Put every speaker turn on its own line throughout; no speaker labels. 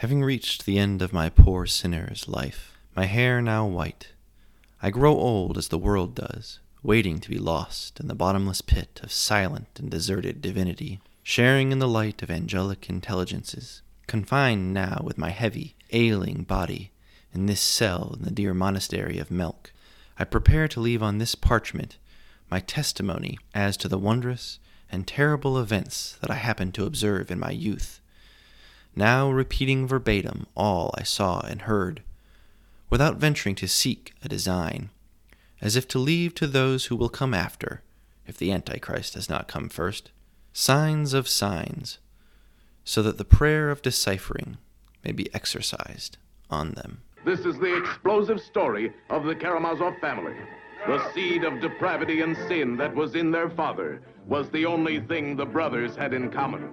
Having reached the end of my poor sinner's life, my hair now white, I grow old as the world does, waiting to be lost in the bottomless pit of silent and deserted divinity, sharing in the light of angelic intelligences, confined now with my heavy, ailing body in this cell in the dear monastery of Melk. I prepare to leave on this parchment my testimony as to the wondrous and terrible events that I happened to observe in my youth, now repeating verbatim all I saw and heard, without venturing to seek a design, as if to leave to those who will come after, if the Antichrist has not come first, signs of signs, so that the prayer of deciphering may be exercised on them.
This is the explosive story of the Karamazov family. The seed of depravity and sin that was in their father was the only thing the brothers had in common.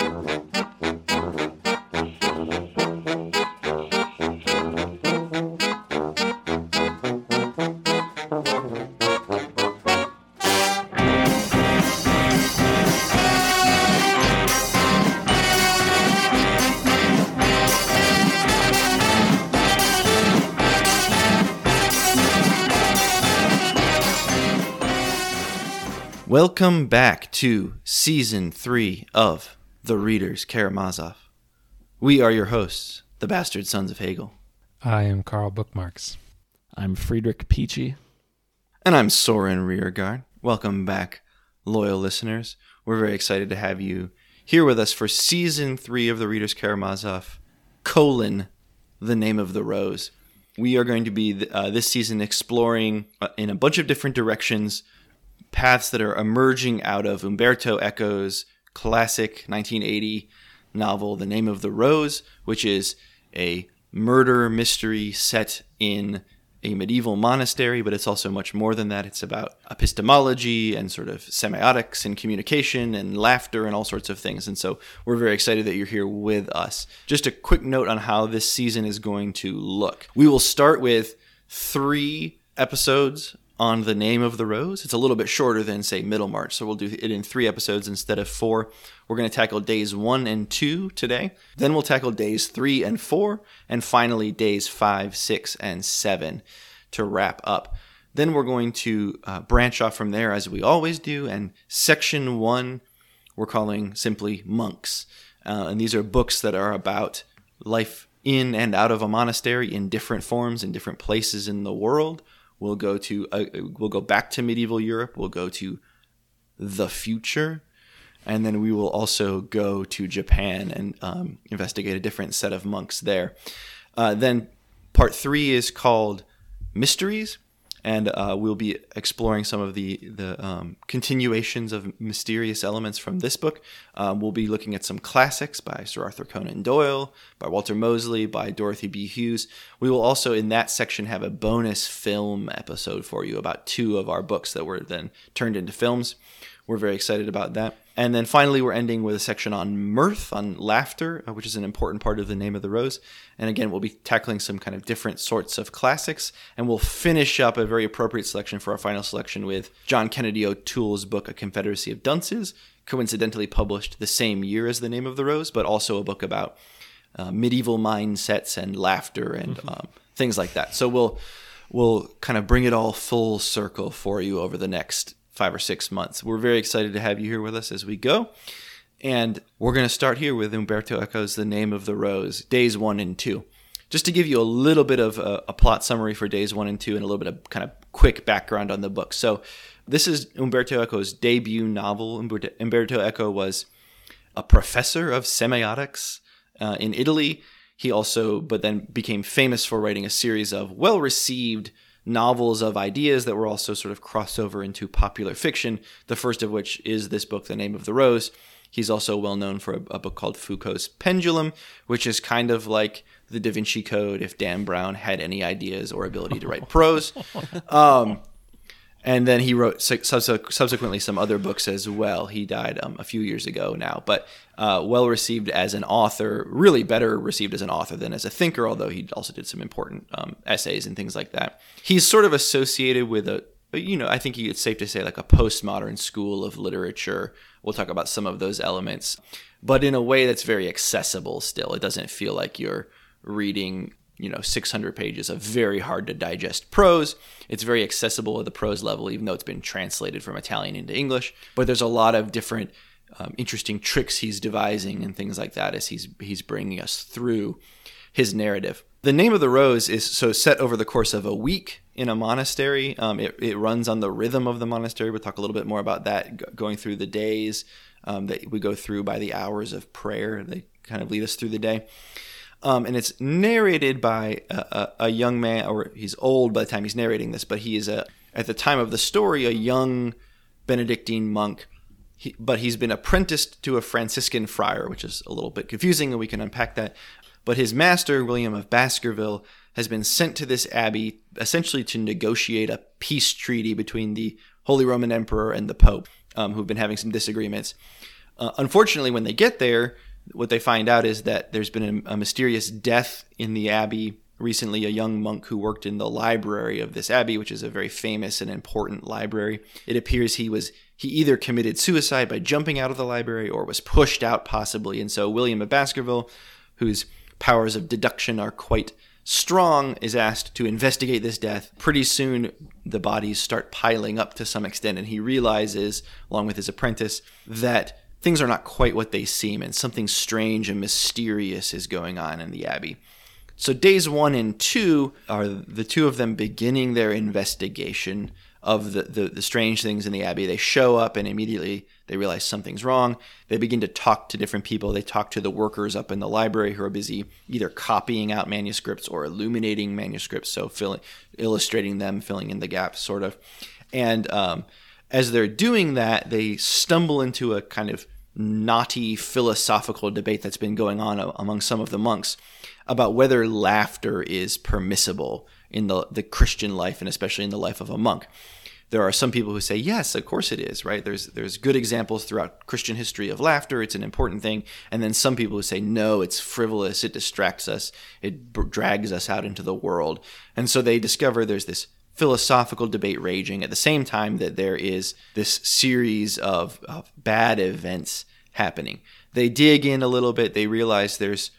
Welcome back to season three of The Readers Karamazov. We are your hosts, the bastard sons of Hegel.
I am Carl Bookmarks.
I'm Friedrich Peachy.
And I'm Soren Rearguard. Welcome back, loyal listeners. We're very excited to have you here with us for season three of The Readers Karamazov, colon, The Name of the Rose. We are going to be uh, this season exploring uh, in a bunch of different directions paths that are emerging out of Umberto Eco's classic 1980 novel, The Name of the Rose, which is a murder mystery set in a medieval monastery, but it's also much more than that. It's about epistemology and sort of semiotics and communication and laughter and all sorts of things. And so we're very excited that you're here with us. Just a quick note on how this season is going to look. We will start with three episodes on the name of the rose. It's a little bit shorter than, say, Middlemarch. So we'll do it in three episodes instead of four. We're going to tackle days one and two today. Then we'll tackle days three and four. And finally, days five, six, and seven to wrap up. Then we're going to uh, branch off from there as we always do. And section one, we're calling simply monks. Uh, and these are books that are about life in and out of a monastery in different forms in different places in the world We'll go to uh, we'll go back to medieval Europe. We'll go to the future, and then we will also go to Japan and um, investigate a different set of monks there. Uh, then part three is called mysteries, and uh, we'll be exploring some of the the um, continuations of mysterious elements from this book. Um, we'll be looking at some classics by Sir Arthur Conan Doyle, by Walter Mosley, by Dorothy B. Hughes. We will also, in that section, have a bonus film episode for you about two of our books that were then turned into films. We're very excited about that. And then finally, we're ending with a section on mirth, on laughter, uh, which is an important part of the name of the rose. And again, we'll be tackling some kind of different sorts of classics. And we'll finish up a very appropriate selection for our final selection with John Kennedy O'Toole's book, A Confederacy of Dunces, coincidentally published the same year as the name of the rose, but also a book about uh, medieval mindsets and laughter and mm-hmm. um, things like that. So we'll we'll kind of bring it all full circle for you over the next five or six months. We're very excited to have you here with us as we go. And we're going to start here with Umberto Eco's The Name of the Rose, days one and two. Just to give you a little bit of a, a plot summary for days one and two and a little bit of kind of quick background on the book. So, this is Umberto Eco's debut novel. Umberto Eco was a professor of semiotics uh, in Italy. He also, but then became famous for writing a series of well received novels of ideas that were also sort of crossed over into popular fiction. The first of which is this book, The Name of the Rose. He's also well known for a, a book called Foucault's Pendulum, which is kind of like the Da Vinci Code if Dan Brown had any ideas or ability to write prose. Um, and then he wrote subsequently some other books as well. He died um, a few years ago now, but uh, well received as an author, really better received as an author than as a thinker, although he also did some important um, essays and things like that. He's sort of associated with a, you know, I think it's safe to say like a postmodern school of literature. We'll talk about some of those elements. but in a way that's very accessible still. It doesn't feel like you're reading, you know, 600 pages of very hard to digest prose. It's very accessible at the prose level, even though it's been translated from Italian into English. But there's a lot of different um, interesting tricks he's devising and things like that as he's he's bringing us through his narrative. The name of the rose is so set over the course of a week in a monastery. Um, it, it runs on the rhythm of the monastery. We'll talk a little bit more about that g- going through the days um, that we go through by the hours of prayer. They kind of lead us through the day. Um, and it's narrated by a, a, a, young man, or he's old by the time he's narrating this, but he is a at the time of the story a young Benedictine monk. He, but he's been apprenticed to a Franciscan friar, which is a little bit confusing, and we can unpack that. But his master, William of Baskerville, has been sent to this abbey essentially to negotiate a peace treaty between the Holy Roman Emperor and the Pope, um, who've been having some disagreements. Uh, unfortunately, when they get there, what they find out is that there's been a, a, mysterious death in the abbey recently. A young monk who worked in the library of this abbey, which is a very famous and important library. It appears he was he either committed suicide by jumping out of the library or was pushed out, possibly. And so William of Baskerville, whose powers of deduction are quite strong, is asked to investigate this death. Pretty soon, the bodies start piling up to some extent, and he realizes, along with his apprentice, that things are not quite what they seem, and something strange and mysterious is going on in the Abbey. So, days one and two are the two of them beginning their investigation of the, the, the, strange things in the abbey. They show up and immediately they realize something's wrong. They begin to talk to different people. They talk to the workers up in the library who are busy either copying out manuscripts or illuminating manuscripts, so filling, illustrating them, filling in the gaps, sort of. And um, as they're doing that, they stumble into a kind of knotty philosophical debate that's been going on among some of the monks about whether laughter is permissible in the, the Christian life and especially in the life of a monk. There are some people who say, yes, of course it is, right? There's, there's good examples throughout Christian history of laughter. It's an important thing. And then some people who say, no, it's frivolous. It distracts us. It drags us out into the world. And so they discover there's this philosophical debate raging at the same time that there is this series of, of bad events happening. They dig in a little bit. They realize there's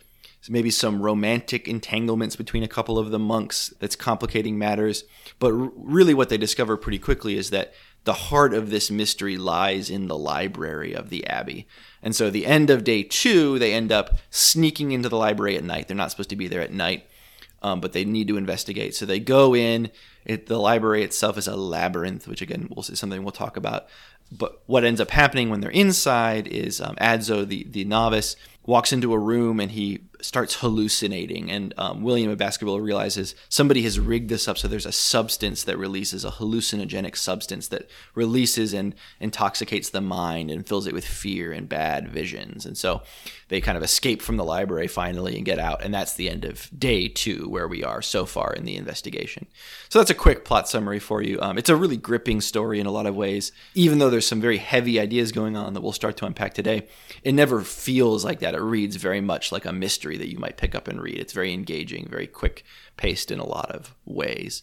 maybe some romantic entanglements between a couple of the monks that's complicating matters. But really, what they discover pretty quickly is that the heart of this mystery lies in the library of the abbey. And so, the end of day two, they end up sneaking into the library at night. They're not supposed to be there at night, um, but they need to investigate. So, they go in. It, the library itself is a labyrinth, which again, we'll see something we'll talk about. But what ends up happening when they're inside is um, Adso, the, the novice, walks into a room and he starts hallucinating. And um, William of Baskerville realizes somebody has rigged this up so there's a substance that releases a hallucinogenic substance that releases and intoxicates the mind and fills it with fear and bad visions. And so they kind of escape from the library finally and get out. And that's the end of day two, where we are so far in the investigation. So that's a quick plot summary for you. Um, it's a really gripping story in a lot of ways, even though there's some very heavy ideas going on that we'll start to unpack today. It never feels like that. It reads very much like a mystery that you might pick up and read. It's very engaging, very quick paced in a lot of ways.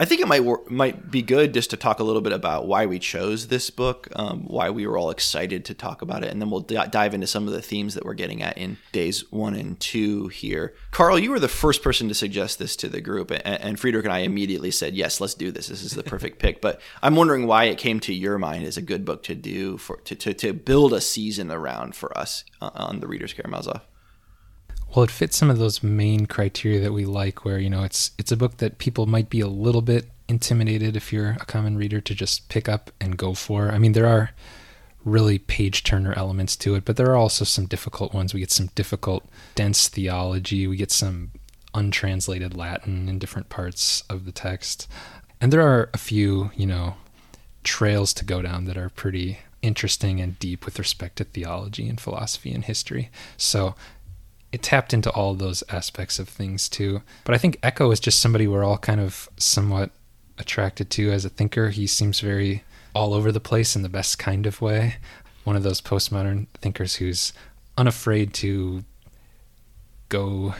I think it might might be good just to talk a little bit about why we chose this book, um, why we were all excited to talk about it, and then we'll d- dive into some of the themes that we're getting at in days one and two here. Carl, you were the first person to suggest this to the group, and, and Friedrich and I immediately said, "Yes, let's do this. This is the perfect pick." But I'm wondering why it came to your mind as a good book to do for to to, to build a season around for us uh, on the Reader's Karamazov.
Well, it fits some of those main criteria that we like, where you know it's it's a book that people might be a little bit intimidated if you're a common reader to just pick up and go for. I mean, there are really page turner elements to it, but there are also some difficult ones. We get some difficult, dense theology. We get some untranslated Latin in different parts of the text, and there are a few, you know, trails to go down that are pretty interesting and deep with respect to theology and philosophy and history. So it tapped into all those aspects of things too. But I think Eco is just somebody we're all kind of somewhat attracted to as a thinker. He seems very all over the place in the best kind of way. One of those postmodern thinkers who's unafraid to go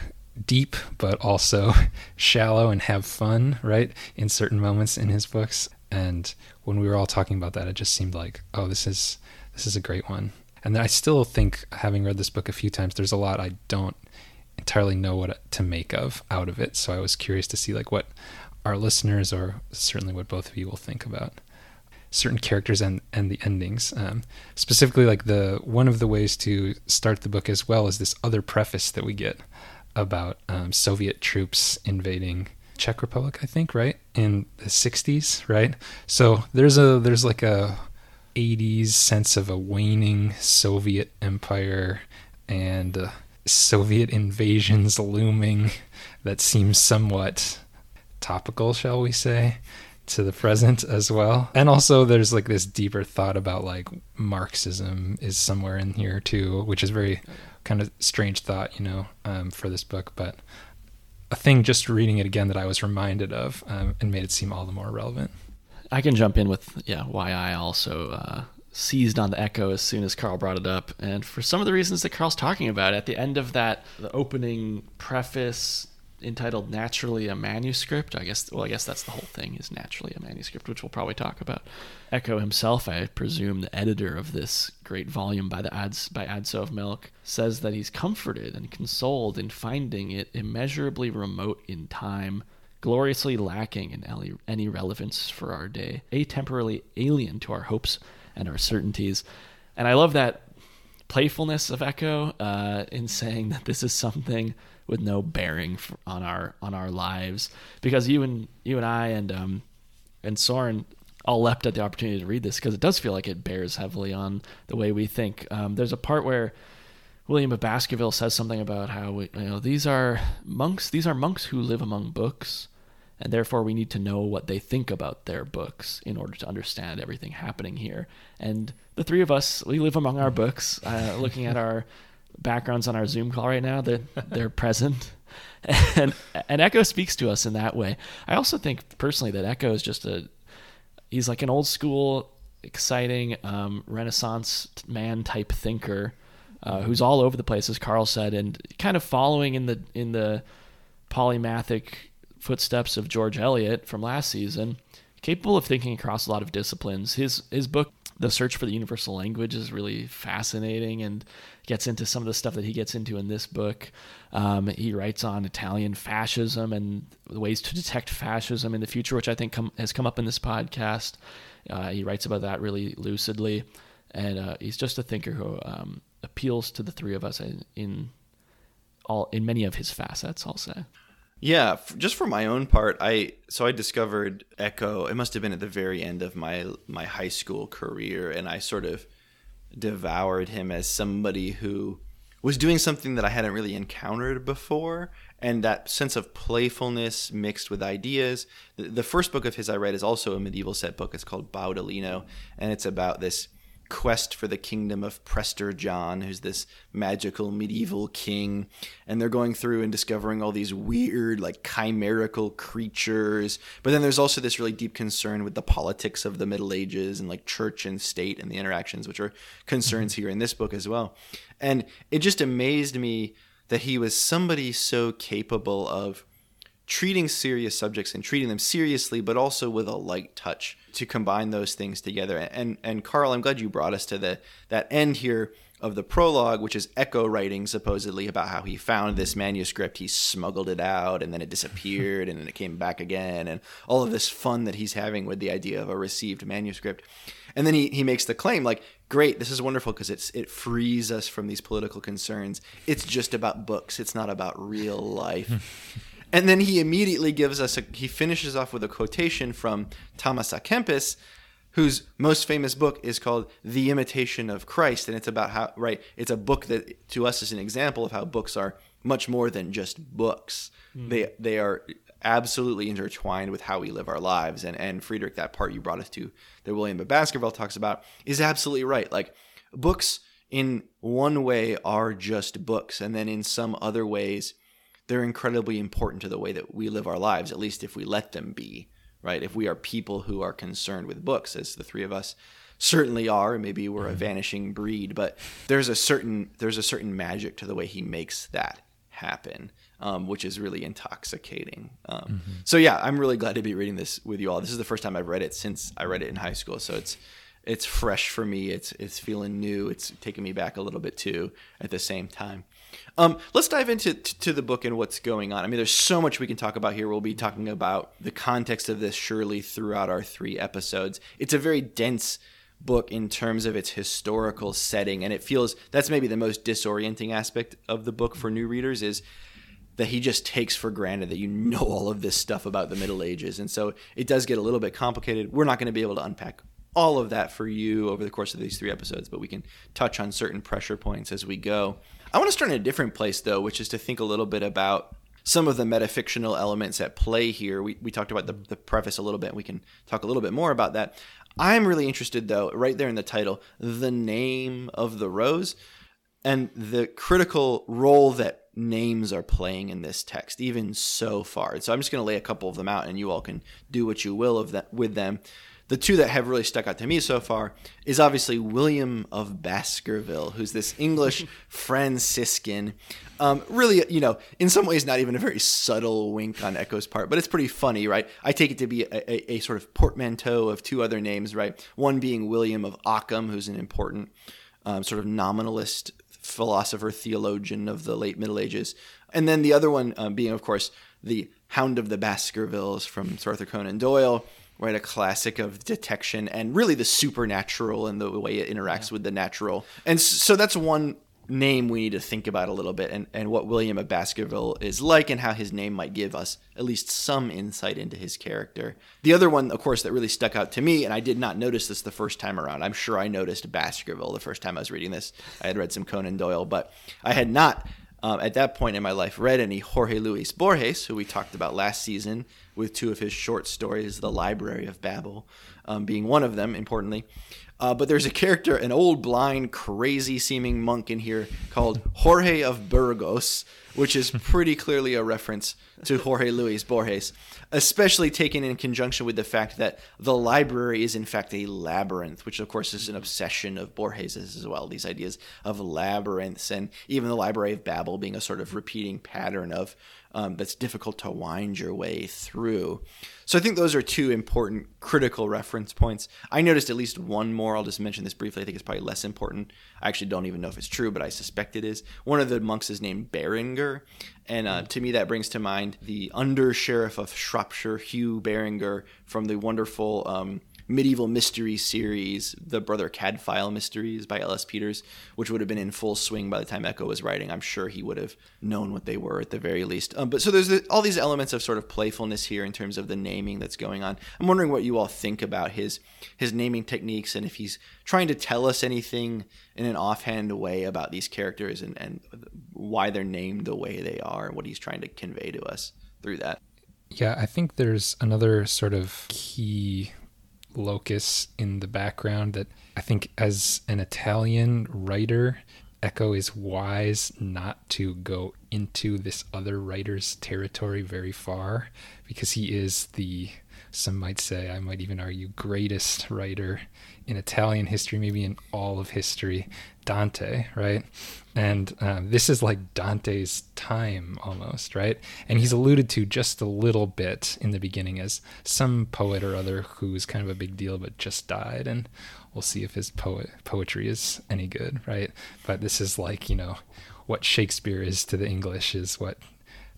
deep but also shallow and have fun, right? In certain moments in his books. And when we were all talking about that, it just seemed like, oh, this is this is a great one. And I still think, having read this book a few times, there's a lot I don't entirely know what to make of out of it. So I was curious to see like what our listeners, or certainly what both of you will think about certain characters and and the endings. Um, specifically, like the one of the ways to start the book as well is this other preface that we get about um, Soviet troops invading Czech Republic, I think, right in the '60s, right? So there's a there's like a 80s sense of a waning Soviet empire and uh, Soviet invasions looming that seems somewhat topical, shall we say, to the present as well. And also, there's like this deeper thought about like Marxism is somewhere in here too, which is very kind of strange thought, you know, um, for this book. But a thing just reading it again that I was reminded of um, and made it seem all the more relevant.
I can jump in with yeah why I also uh, seized on the Eco as soon as Carl brought it up, and for some of the reasons that Carl's talking about at the end of that the opening preface entitled "Naturally a Manuscript." I guess well I guess that's the whole thing is naturally a manuscript, which we'll probably talk about. Eco himself, I presume, the editor of this great volume by the ads by Adso of Melk, says that he's comforted and consoled in finding it immeasurably remote in time gloriously lacking in any, relevance for our day, atemporally alien to our hopes and our certainties. And I love that playfulness of Eco uh, in saying that this is something with no bearing for, on our on our lives, because you and you and I and um, and Soren all leapt at the opportunity to read this because it does feel like it bears heavily on the way we think. Um, there's a part where William of Baskerville says something about how we, you know these are monks. These are monks who live among books, and therefore we need to know what they think about their books in order to understand everything happening here. And the three of us, we live among our books. Uh, looking at our backgrounds on our Zoom call right now, they're they're present, and and Eco speaks to us in that way. I also think personally that Eco is just a he's like an old school, exciting um, Renaissance man type thinker uh, who's all over the place, as Carl said, and kind of following in the in the polymathic footsteps of George Eliot from last season, capable of thinking across a lot of disciplines. His his book, The Search for the Universal Language, is really fascinating and gets into some of the stuff that he gets into in this book. Um, he writes on Italian fascism and ways to detect fascism in the future, which I think come, has come up in this podcast. Uh, he writes about that really lucidly, and uh, he's just a thinker who um, appeals to the three of us in, in all in many of his facets. I'll say.
Yeah, just for my own part, I so I discovered Eco. It must have been at the very end of my my high school career, and I sort of devoured him as somebody who was doing something that I hadn't really encountered before, and that sense of playfulness mixed with ideas. The, the first book of his I read is also a medieval set book. It's called Baudolino, and it's about this quest for the kingdom of Prester John, who's this magical medieval king. And they're going through and discovering all these weird, like chimerical creatures. But then there's also this really deep concern with the politics of the Middle Ages and like church and state and the interactions, which are concerns mm-hmm. here in this book as well. And it just amazed me that he was somebody so capable of treating serious subjects and treating them seriously, but also with a light touch to combine those things together. And and Carl, I'm glad you brought us to the that end here of the prologue, which is Eco writing supposedly about how he found this manuscript, he smuggled it out, and then it disappeared, and then it came back again, and all of this fun that he's having with the idea of a received manuscript. And then he, he makes the claim like, great, this is wonderful because it's it frees us from these political concerns. It's just about books. It's not about real life. And then he immediately gives us a, he finishes off with a quotation from Thomas à Kempis, whose most famous book is called The Imitation of Christ. And it's about how, right, it's a book that to us is an example of how books are much more than just books. Mm. They, they are absolutely intertwined with how we live our lives. And, and Friedrich, that part you brought us to that William of Baskerville talks about is absolutely right. Like books in one way are just books. And then in some other ways, they're incredibly important to the way that we live our lives, at least if we let them be, right? If we are people who are concerned with books, as the three of us certainly are, maybe we're a mm-hmm. vanishing breed, but there's a certain there's a certain magic to the way he makes that happen, um, which is really intoxicating. Um, mm-hmm. So yeah, I'm really glad to be reading this with you all. This is the first time I've read it since I read it in high school, so it's it's fresh for me. It's it's feeling new. It's taking me back a little bit too at the same time. Um, let's dive into to the book and what's going on. I mean, there's so much we can talk about here. We'll be talking about the context of this surely throughout our three episodes. It's a very dense book in terms of its historical setting, and it feels that's maybe the most disorienting aspect of the book for new readers is that he just takes for granted that you know all of this stuff about the Middle Ages, and so it does get a little bit complicated. We're not going to be able to unpack all of that for you over the course of these three episodes, but we can touch on certain pressure points as we go. I want to start in a different place, though, which is to think a little bit about some of the metafictional elements at play here. We, we talked about the, the preface a little bit. We can talk a little bit more about that. I'm really interested, though, right there in the title, the name of the rose and the critical role that names are playing in this text, even so far. So I'm just going to lay a couple of them out, and you all can do what you will of that with them the two that have really stuck out to me so far is obviously William of Baskerville, who's this English Franciscan. Um, really, you know, in some ways, not even a very subtle wink on Eco's part, but it's pretty funny, right? I take it to be a, a, a sort of portmanteau of two other names, right? One being William of Ockham, who's an important um, sort of nominalist philosopher, theologian of the late Middle Ages. And then the other one um, being, of course, the Hound of the Baskervilles from Sir Arthur Conan Doyle, right? A classic of detection and really the supernatural and the way it interacts yeah. with the natural. And so that's one name we need to think about a little bit and, and what William of Baskerville is like and how his name might give us at least some insight into his character. The other one, of course, that really stuck out to me, and I did not notice this the first time around. I'm sure I noticed Baskerville the first time I was reading this. I had read some Conan Doyle, but I had not um, at that point in my life read any Jorge Luis Borges, who we talked about last season with two of his short stories, The Library of Babel um, being one of them, importantly. Uh, but there's a character, an old, blind, crazy seeming monk in here called Jorge of Burgos, which is pretty clearly a reference to Jorge Luis Borges, especially taken in conjunction with the fact that the library is, in fact, a labyrinth, which, of course, is an obsession of Borges's as well. These ideas of labyrinths, and even the Library of Babel being a sort of repeating pattern of um, that's difficult to wind your way through. So I think those are two important critical reference points. I noticed at least one more. I'll just mention this briefly. I think it's probably less important. I actually don't even know if it's true, but I suspect it is. One of the monks is named Berengar, and uh, to me that brings to mind the under sheriff of Shropshire, Hugh Beringar, from the wonderful um, medieval mystery series, the Brother Cadfael mysteries by Ellis Peters, which would have been in full swing by the time Eco was writing. I'm sure he would have known what they were at the very least. Um, but so there's the, all these elements of sort of playfulness here in terms of the naming that's going on. I'm wondering what you all think about his his naming techniques and if he's trying to tell us anything in an offhand way about these characters and, and why they're named the way they are and what he's trying to convey to us through that.
Yeah, I think there's another sort of key locus in the background that I think as an Italian writer, Eco is wise not to go into this other writer's territory very far because he is the, some might say, I might even argue, greatest writer in Italian history, maybe in all of history, Dante, right? And um, this is like Dante's time almost, right? And he's alluded to just a little bit in the beginning as some poet or other who's kind of a big deal but just died. And we'll see if his poet poetry is any good, right? But this is like, you know, what Shakespeare is to the English is what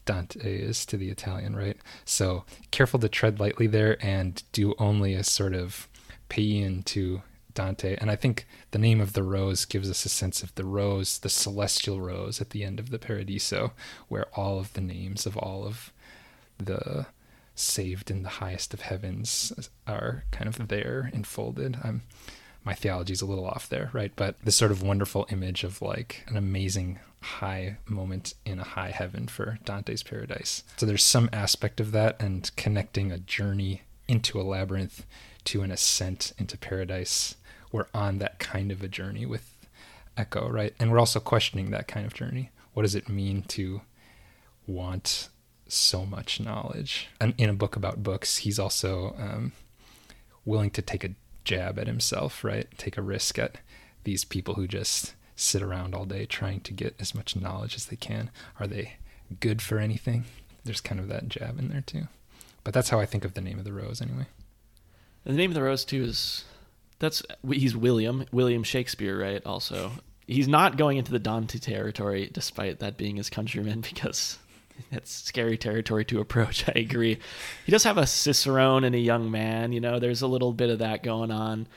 Dante is to the Italian, right? So careful to tread lightly there and do only a sort of paean to Dante. And I think the name of the rose gives us a sense of the rose, the celestial rose at the end of the Paradiso, where all of the names of all of the saved in the highest of heavens are kind of there enfolded. I'm my theology is a little off there, right? But this sort of wonderful image of like an amazing high moment in a high heaven for Dante's paradise. So there's some aspect of that and connecting a journey into a labyrinth to an ascent into paradise. We're on that kind of a journey with Eco, right? And we're also questioning that kind of journey. What does it mean to want so much knowledge? And in a book about books, he's also um, willing to take a jab at himself, right? Take a risk at these people who just sit around all day trying to get as much knowledge as they can. Are they good for anything? There's kind of that jab in there too. But that's how I think of the name of the rose anyway.
The name of the rose too is That's he's William William Shakespeare, right? Also, he's not going into the Dante territory, despite that being his countryman, because that's scary territory to approach. I agree. He does have a cicerone and a young man. You know, there's a little bit of that going on,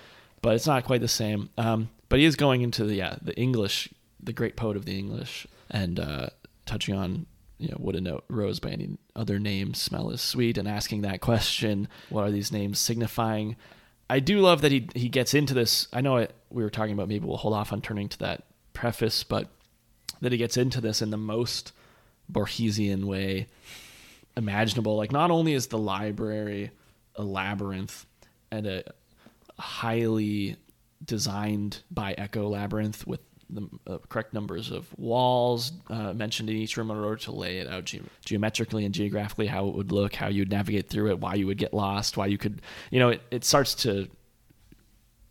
but it's not quite the same. Um, but he is going into the yeah the English, the great poet of the English, and uh, touching on you know would a note rose by any other name smell is sweet, and asking that question, what are these names signifying? I do love that he he gets into this. I know we were talking about maybe we'll hold off on turning to that preface, but that he gets into this in the most Borgesian way imaginable. Like not only is the library a labyrinth and a highly designed by Eco Labyrinth with the uh, correct numbers of walls uh, mentioned in each room in order to lay it out ge- geometrically and geographically how it would look, how you'd navigate through it, why you would get lost, why you could, you know, it, it starts to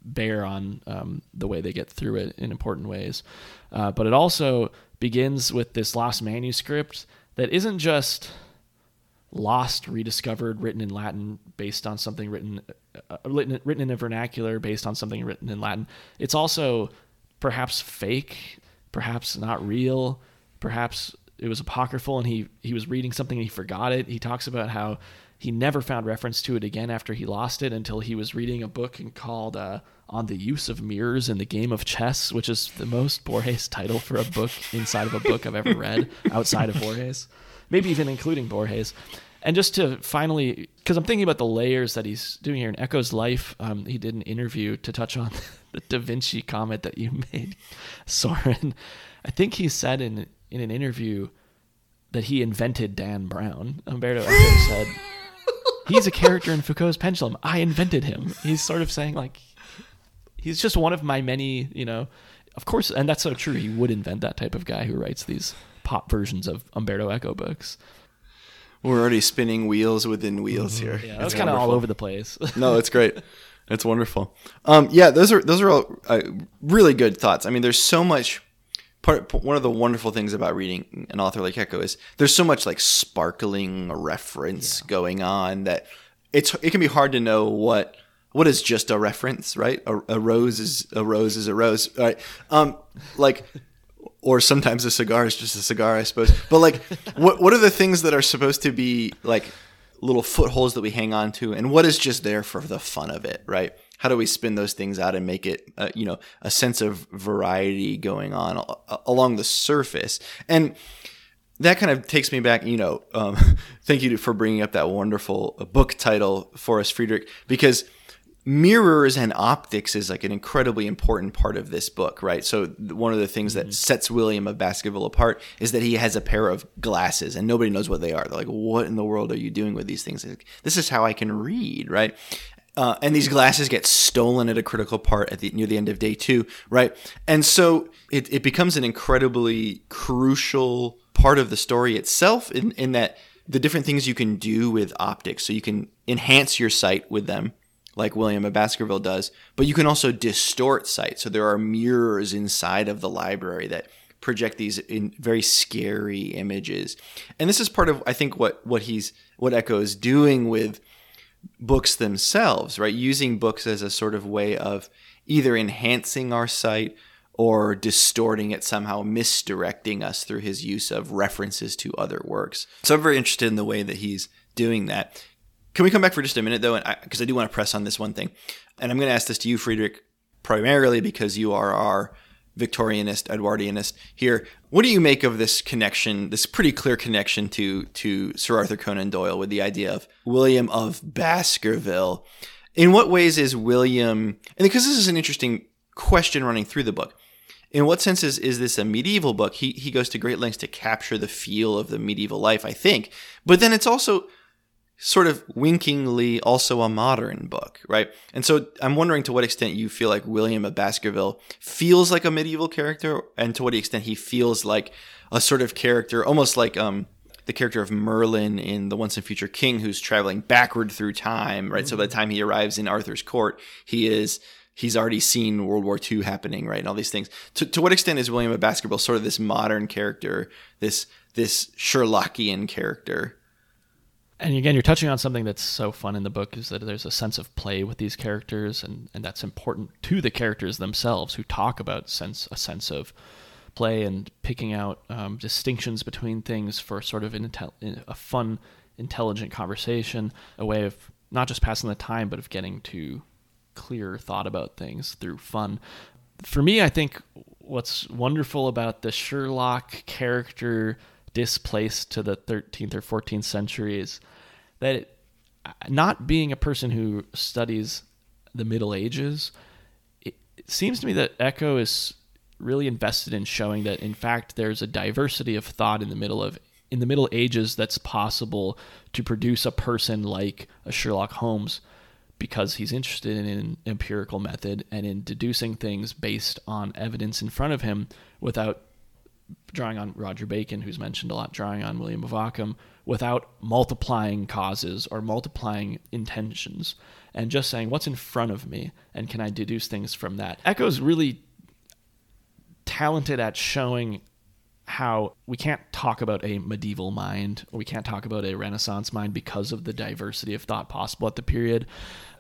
bear on um, the way they get through it in important ways. Uh, but it also begins with this lost manuscript that isn't just lost, rediscovered, written in Latin based on something written, uh, written, written in a vernacular based on something written in Latin. It's also perhaps fake, perhaps not real, perhaps it was apocryphal and he, he was reading something and he forgot it. He talks about how he never found reference to it again after he lost it until he was reading a book and called uh, On the Use of Mirrors in the Game of Chess, which is the most Borges title for a book inside of a book I've ever read outside of Borges, maybe even including Borges. And just to finally, because I'm thinking about the layers that he's doing here in Eco's life, um, he did an interview to touch on the Da Vinci comment that you made, Soren. I think he said in in an interview that he invented Dan Brown. Umberto Eco said he's a character in Foucault's Pendulum. I invented him. He's sort of saying like he's just one of my many, you know. Of course, and that's so true. He would invent that type of guy who writes these pop versions of Umberto Eco books.
We're already spinning wheels within wheels here.
Yeah, that's kind of all over the place.
no, it's great. It's wonderful. Um, yeah, those are those are all uh, really good thoughts. I mean, there's so much. Part one of the wonderful things about reading an author like Eco is there's so much like sparkling reference going on that it's it can be hard to know what what is just a reference, right? A, a rose is a rose is a rose, right? Um, like or sometimes a cigar is just a cigar, I suppose. But like, what what are the things that are supposed to be like little footholds that we hang on to, and what is just there for the fun of it, right? How do we spin those things out and make it, uh, you know, a sense of variety going on a- along the surface? And that kind of takes me back, you know. Um, thank you for bringing up that wonderful book title for us, Friedrich, because mirrors and optics is like an incredibly important part of this book, right? So one of the things that sets William of Baskerville apart is that he has a pair of glasses and nobody knows what they are. They're like, what in the world are you doing with these things? Like, this is how I can read, right? Uh, and these glasses get stolen at a critical part at the near the end of day two, right? And so it, it becomes an incredibly crucial part of the story itself in, in that the different things you can do with optics. So you can enhance your sight with them, like William of Baskerville does, but you can also distort sight. So there are mirrors inside of the library that project these very scary images. And this is part of I think what what he's what Eco is doing with books themselves, right? Using books as a sort of way of either enhancing our sight or distorting it somehow, misdirecting us through his use of references to other works. So I'm very interested in the way that he's doing that. Can we come back for just a minute though, because I, I, do want to press on this one thing, and I'm going to ask this to you, Friedrich, primarily because you are our Victorianist, Edwardianist here. What do you make of this connection, this pretty clear connection to to Sir Arthur Conan Doyle with the idea of William of Baskerville? In what ways is William, and because this is an interesting question running through the book, in what sense is, is this a medieval book? He, he goes to great lengths to capture the feel of the medieval life, I think. But then it's also sort of winkingly also a modern book, right? And so I'm wondering to what extent you feel like William of Baskerville feels like a medieval character, and to what extent he feels like a sort of character, almost like um, the character of Merlin in The Once and Future King, who's traveling backward through time, right? Mm-hmm. So by the time he arrives in Arthur's court, he is he's already seen World War II happening, right? And all these things. To, to what extent is William of Baskerville sort of this modern character, this this Sherlockian character?
And again, you're touching on something that's so fun in the book is that there's a sense of play with these characters, and, and that's important to the characters themselves who talk about sense a sense of play and picking out um, distinctions between things for sort of a fun, intelligent conversation, a way of not just passing the time, but of getting to clear thought about things through fun. For me, I think what's wonderful about the Sherlock character displaced to the 13th or 14th centuries that it, not being a person who studies the Middle Ages, it, it seems to me that Eco is really invested in showing that in fact there's a diversity of thought in the middle of in the Middle Ages that's possible to produce a person like a Sherlock Holmes because he's interested in an empirical method and in deducing things based on evidence in front of him without drawing on Roger Bacon, who's mentioned a lot, drawing on William of Ockham, without multiplying causes or multiplying intentions, and just saying, what's in front of me, and can I deduce things from that? Eco's really talented at showing how we can't talk about a medieval mind or we can't talk about a renaissance mind because of the diversity of thought possible at the period.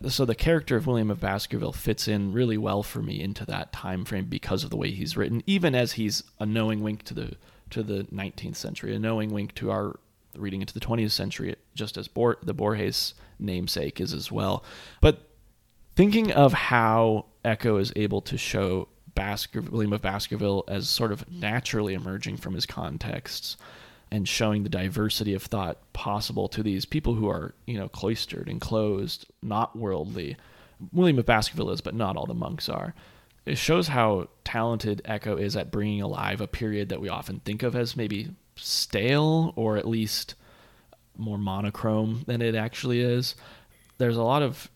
So the character of william of baskerville fits in really well for me into that time frame because of the way he's written even as he's a knowing wink to the to the 19th century a knowing wink to our reading into the 20th century just as Bor- the borges namesake is as well. But thinking of how Eco is able to show William of Baskerville as sort of naturally emerging from his contexts and showing the diversity of thought possible to these people who are, you know, cloistered, enclosed, not worldly. William of Baskerville is, but not all the monks are. It shows how talented Eco is at bringing alive a period that we often think of as maybe stale or at least more monochrome than it actually is. There's a lot of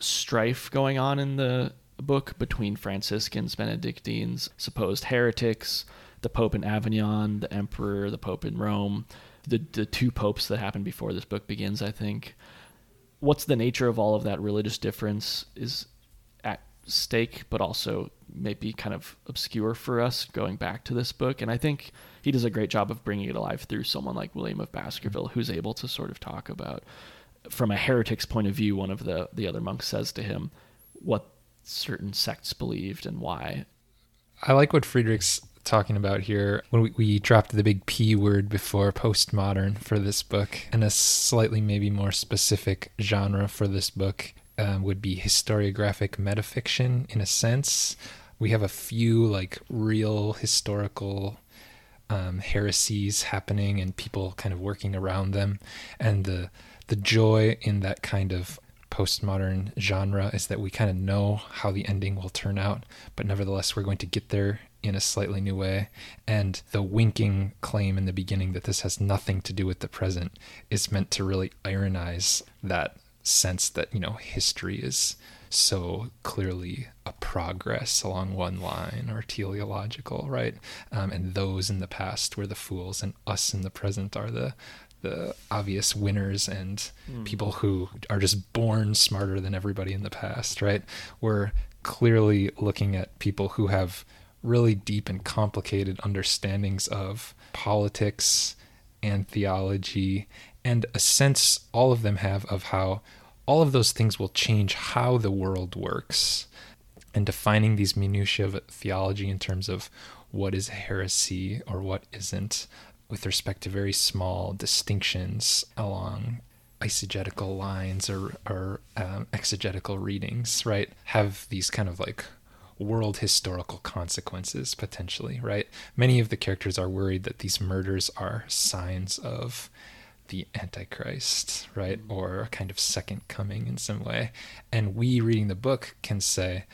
strife going on in the book between Franciscans, Benedictines, supposed heretics, the Pope in Avignon, the Emperor, the Pope in Rome, the the two popes that happened before this book begins. I think. What's the nature of all of that religious difference is at stake, but also maybe kind of obscure for us going back to this book. And I think he does a great job of bringing it alive through someone like William of Baskerville, who's able to sort of talk about, from a heretic's point of view, one of the, the other monks says to him, what certain sects believed and why.
I like what Friedrich's talking about here when we, we dropped the big P word before postmodern for this book, and a slightly maybe more specific genre for this book um, would be historiographic metafiction in a sense. We have a few like real historical um, heresies happening and people kind of working around them, and the the joy in that kind of postmodern genre is that we kind of know how the ending will turn out, but nevertheless, we're going to get there in a slightly new way. And the winking claim in the beginning that this has nothing to do with the present is meant to really ironize that sense that, you know, history is so clearly a progress along one line or teleological, right? Um, and those in the past were the fools, and us in the present are the the obvious winners and mm. people who are just born smarter than everybody in the past, right? We're clearly looking at people who have really deep and complicated understandings of politics and theology and a sense all of them have of how all of those things will change how the world works and defining these minutiae of theology in terms of what is heresy or what isn't with respect to very small distinctions along eisegetical lines or, or um, exegetical readings, right, have these kind of like world historical consequences potentially, right? Many of the characters are worried that these murders are signs of the Antichrist, right, or a kind of second coming in some way. And we reading the book can say,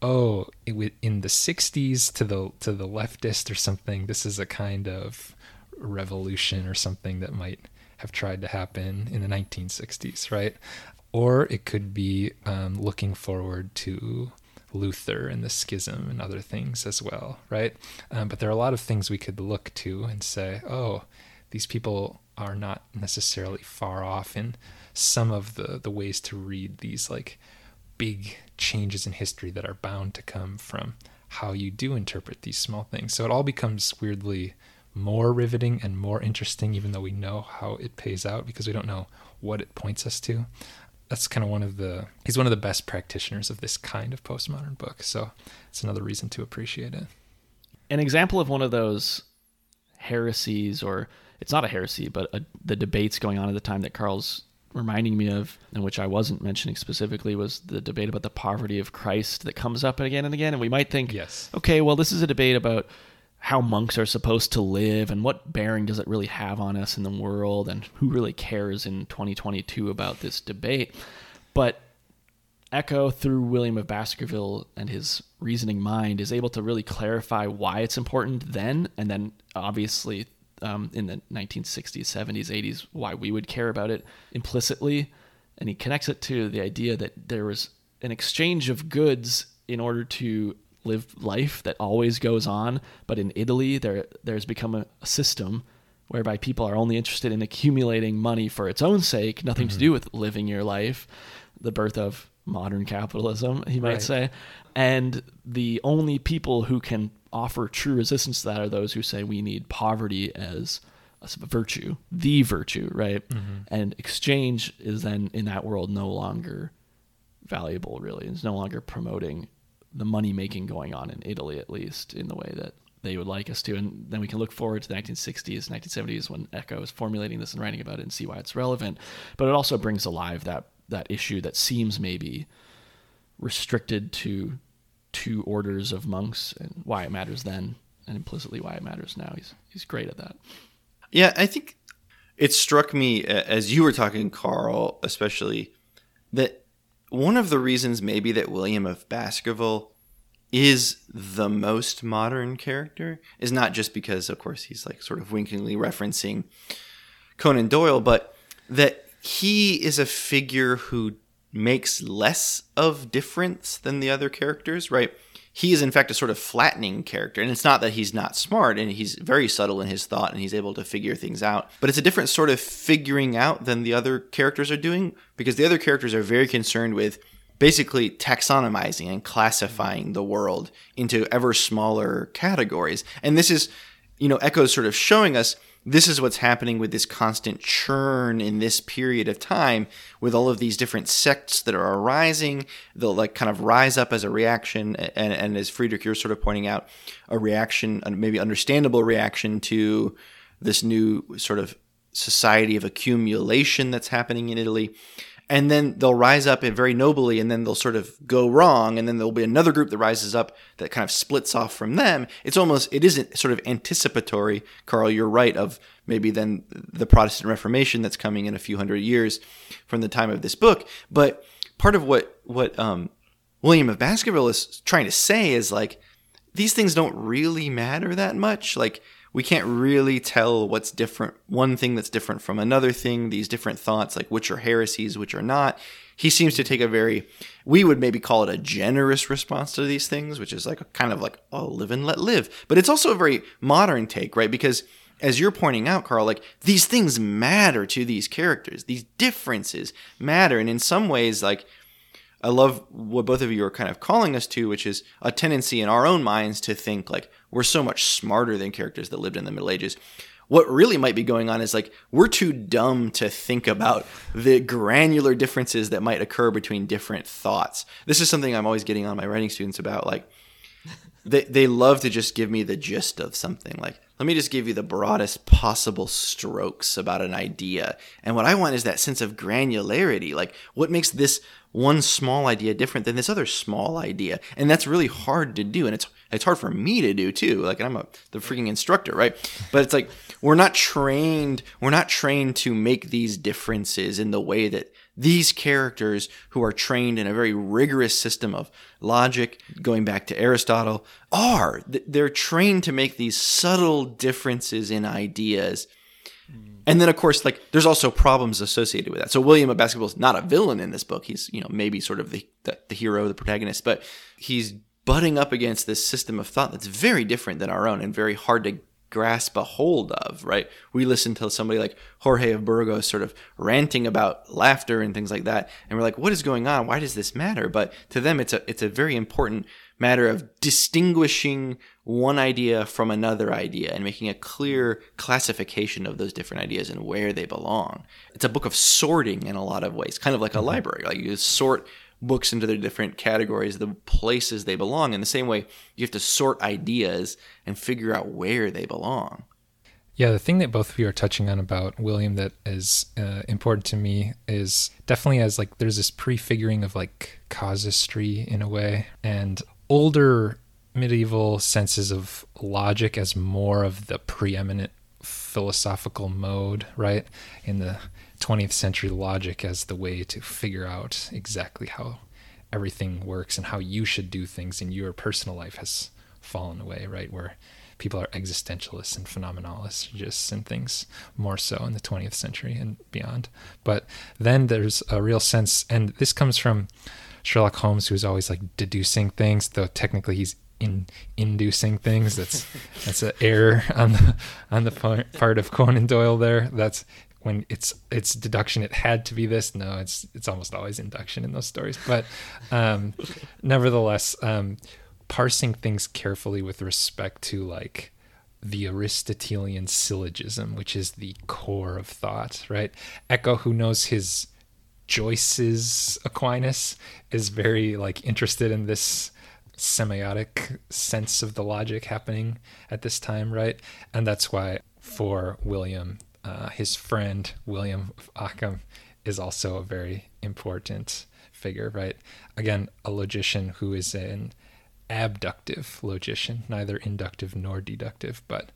oh, in the 60s to the to the leftist or something, this is a kind of revolution or something that might have tried to happen in the 1960s, right? Or it could be um, looking forward to Luther and the schism and other things as well, right? Um, but there are a lot of things we could look to and say, oh, these people are not necessarily far off in some of the, the ways to read these like big changes in history that are bound to come from how you do interpret these small things. So it all becomes weirdly more riveting and more interesting, even though we know how it pays out because we don't know what it points us to. That's kind of one of the, he's one of the best practitioners of this kind of postmodern book. So it's another reason to appreciate it.
An example of one of those heresies, or it's not a heresy, but a, the debates going on at the time that Carl's reminding me of, and which I wasn't mentioning specifically, was the debate about the poverty of Christ that comes up again and again. And we might think,
Yes.
okay, well, this is a debate about how monks are supposed to live and what bearing does it really have on us in the world and who really cares in 2022 about this debate. But Eco, through William of Baskerville and his reasoning mind, is able to really clarify why it's important then, and then obviously um, in the 1960s, 70s, 80s, why we would care about it implicitly. And he connects it to the idea that there was an exchange of goods in order to live life that always goes on. But in Italy, there there's become a, a system whereby people are only interested in accumulating money for its own sake, nothing to mm-hmm. do with living your life. The birth of modern capitalism, he might
Right.
say. And the only people who can offer true resistance to that are those who say we need poverty as a virtue, the virtue, right? Mm-hmm. And exchange is then in that world no longer valuable, really. It's no longer promoting the money making going on in Italy, at least in the way that they would like us to. And then we can look forward to the 1960s, 1970s when Eco is formulating this and writing about it and see why it's relevant. But it also brings alive that that issue that seems maybe restricted to two orders of monks and why it matters then and implicitly why it matters now. He's he's great at that.
Yeah, I think it struck me as you were talking, Carl, especially that one of the reasons maybe that William of Baskerville is the most modern character is not just because, of course, he's like sort of winkingly referencing Conan Doyle, but that he is a figure who makes less of difference than the other characters, right? He is in fact a sort of flattening character, and it's not that he's not smart and he's very subtle in his thought and he's able to figure things out, but it's a different sort of figuring out than the other characters are doing because the other characters are very concerned with basically taxonomizing and classifying the world into ever smaller categories. And this is, you know, Eco's sort of showing us this is what's happening with this constant churn in this period of time with all of these different sects that are arising. They'll like kind of rise up as a reaction. And, and as Friedrich, you're sort of pointing out, a reaction, a maybe understandable reaction to this new sort of society of accumulation that's happening in Italy and then they'll rise up very nobly and then they'll sort of go wrong and then there'll be another group that rises up that kind of splits off from them. It's almost it isn't sort of anticipatory carl you're right of maybe then the protestant reformation that's coming in a few hundred years from the time of this book. But part of what what um, william of baskerville is trying to say is like these things don't really matter that much. Like we can't really tell what's different one thing that's different from another thing these different thoughts like which are heresies which are not. He seems to take a very we would maybe call it a generous response to these things which is like a kind of like oh live and let live. But it's also a very modern take right? Because as you're pointing out carl like these things matter to these characters. These differences matter. And in some ways like I love what both of you are kind of calling us to, which is a tendency in our own minds to think like we're so much smarter than characters that lived in the Middle Ages. What really might be going on is like we're too dumb to think about the granular differences that might occur between different thoughts. This is something I'm always getting on my writing students about. Like they, they love to just give me the gist of something. Like, let me just give you the broadest possible strokes about an idea. And what I want is that sense of granularity. Like, what makes this one small idea different than this other small idea? And that's really hard to do. And it's it's hard for me to do too. Like, I'm a the freaking instructor, right? But it's like we're not trained. We're not trained to make these differences in the way that these characters who are trained in a very rigorous system of logic, going back to Aristotle, are. They're trained to make these subtle differences in ideas. And then, of course, like there's also problems associated with that. So William of Baskerville is not a villain in this book. He's, you know, maybe sort of the, the, the hero, the protagonist, but he's butting up against this system of thought that's very different than our own and very hard to grasp a hold of, right? We listen to somebody like Jorge of Burgos sort of ranting about laughter and things like that, and we're like, what is going on? Why does this matter? But to them, it's a it's a very important matter of distinguishing one idea from another idea and making a clear classification of those different ideas and where they belong. It's a book of sorting in a lot of ways, kind of like a library. Like you sort books into their different categories, the places they belong. In the same way, you have to sort ideas and figure out where they belong.
Yeah, the thing that both of you are touching on about William that is uh, important to me is definitely as like there's this prefiguring of like casuistry in a way, and older medieval senses of logic as more of the preeminent philosophical mode, right? In the 20th century, logic as the way to figure out exactly how everything works and how you should do things in your personal life has fallen away, right? Where people are existentialists and phenomenologists and things more so in the 20th century and beyond. But then there's a real sense, and this comes from Sherlock Holmes, who's always like deducing things, though technically he's in inducing things. That's that's an error on the on the part of Conan Doyle. There, that's when it's it's deduction. It had to be this. No, it's it's almost always induction in those stories. But um, nevertheless, um, parsing things carefully with respect to like the Aristotelian syllogism, which is the core of thought, right? Eco, who knows his Joyce's Aquinas, is very like interested in this semiotic sense of the logic happening at this time, right? And that's why for William, uh, his friend William of Ockham is also a very important figure, right? Again, a logician who is an abductive logician, neither inductive nor deductive, but